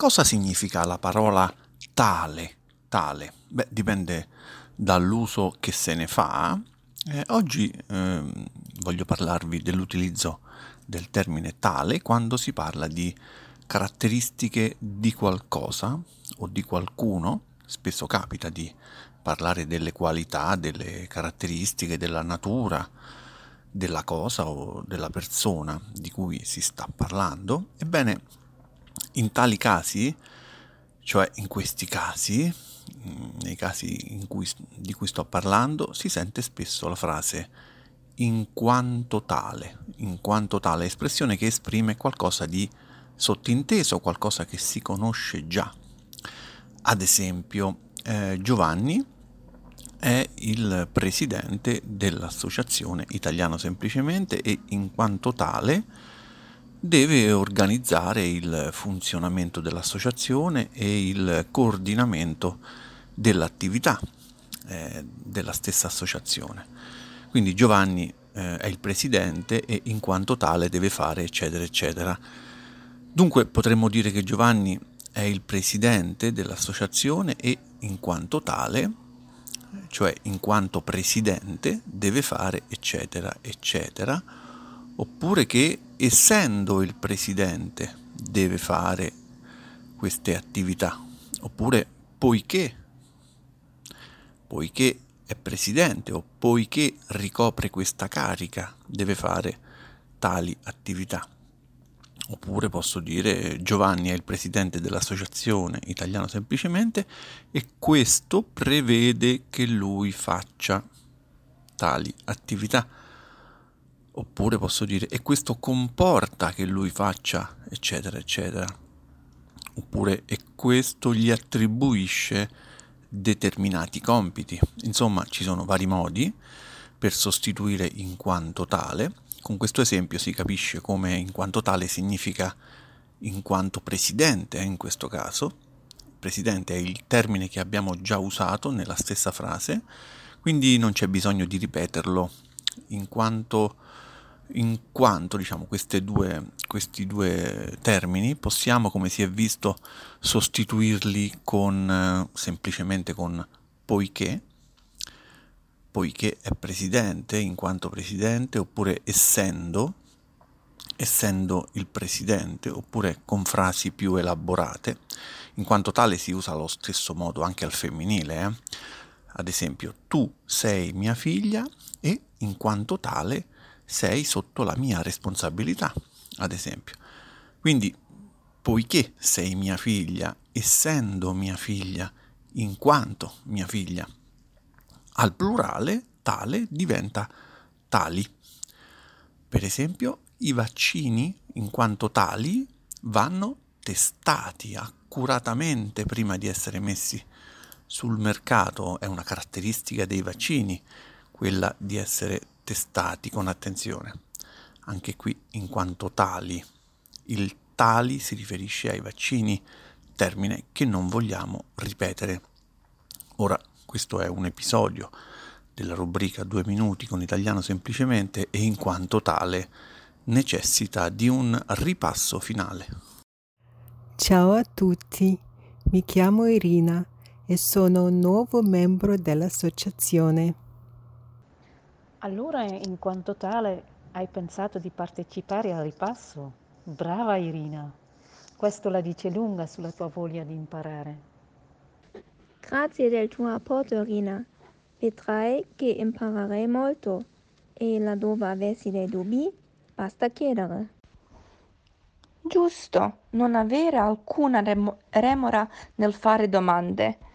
Cosa significa la parola tale? Tale? Beh, dipende dall'uso che se ne fa. Eh, oggi eh, voglio parlarvi dell'utilizzo del termine tale quando si parla di caratteristiche di qualcosa o di qualcuno. Spesso capita di parlare delle qualità, delle caratteristiche della natura, della cosa o della persona di cui si sta parlando. Ebbene, in tali casi, cioè in questi casi, mm, nei casi cui, di cui sto parlando, si sente spesso la frase in quanto tale, in quanto tale espressione che esprime qualcosa di sottinteso, qualcosa che si conosce già. Ad esempio, eh, Giovanni è il presidente dell'Associazione Italiano Semplicemente e in quanto tale deve organizzare il funzionamento dell'associazione e il coordinamento dell'attività eh, della stessa associazione. Quindi Giovanni eh, è il presidente e in quanto tale deve fare eccetera eccetera. Dunque potremmo dire che Giovanni è il presidente dell'associazione e in quanto tale, cioè in quanto presidente, deve fare eccetera eccetera, oppure che essendo il presidente deve fare queste attività, oppure poiché, poiché è presidente o poiché ricopre questa carica deve fare tali attività. Oppure posso dire Giovanni è il presidente dell'associazione italiano semplicemente e questo prevede che lui faccia tali attività Oppure posso dire e questo comporta che lui faccia eccetera eccetera. Oppure e questo gli attribuisce determinati compiti. Insomma, ci sono vari modi per sostituire in quanto tale. Con questo esempio si capisce come in quanto tale significa in quanto presidente in questo caso. Presidente è il termine che abbiamo già usato nella stessa frase, quindi non c'è bisogno di ripeterlo in quanto in quanto diciamo, due, questi due termini possiamo, come si è visto, sostituirli con, semplicemente con poiché, poiché è presidente, in quanto presidente, oppure essendo, essendo il presidente, oppure con frasi più elaborate, in quanto tale si usa allo stesso modo anche al femminile. Eh? Ad esempio, tu sei mia figlia e in quanto tale sei sotto la mia responsabilità, ad esempio. Quindi, poiché sei mia figlia, essendo mia figlia, in quanto mia figlia, al plurale tale diventa tali. Per esempio, i vaccini, in quanto tali, vanno testati accuratamente prima di essere messi sul mercato. È una caratteristica dei vaccini quella di essere testati con attenzione. Anche qui, in quanto tali, il tali si riferisce ai vaccini, termine che non vogliamo ripetere. Ora, questo è un episodio della rubrica Due minuti con italiano semplicemente e in quanto tale necessita di un ripasso finale. Ciao a tutti, mi chiamo Irina e sono un nuovo membro dell'associazione. Allora, in quanto tale, hai pensato di partecipare al ripasso? Brava Irina! Questo la dice lunga sulla tua voglia di imparare. Grazie del tuo apporto, Irina. Vedrai che imparerai molto e laddove avessi dei dubbi, basta chiedere. Giusto, non avere alcuna rem- remora nel fare domande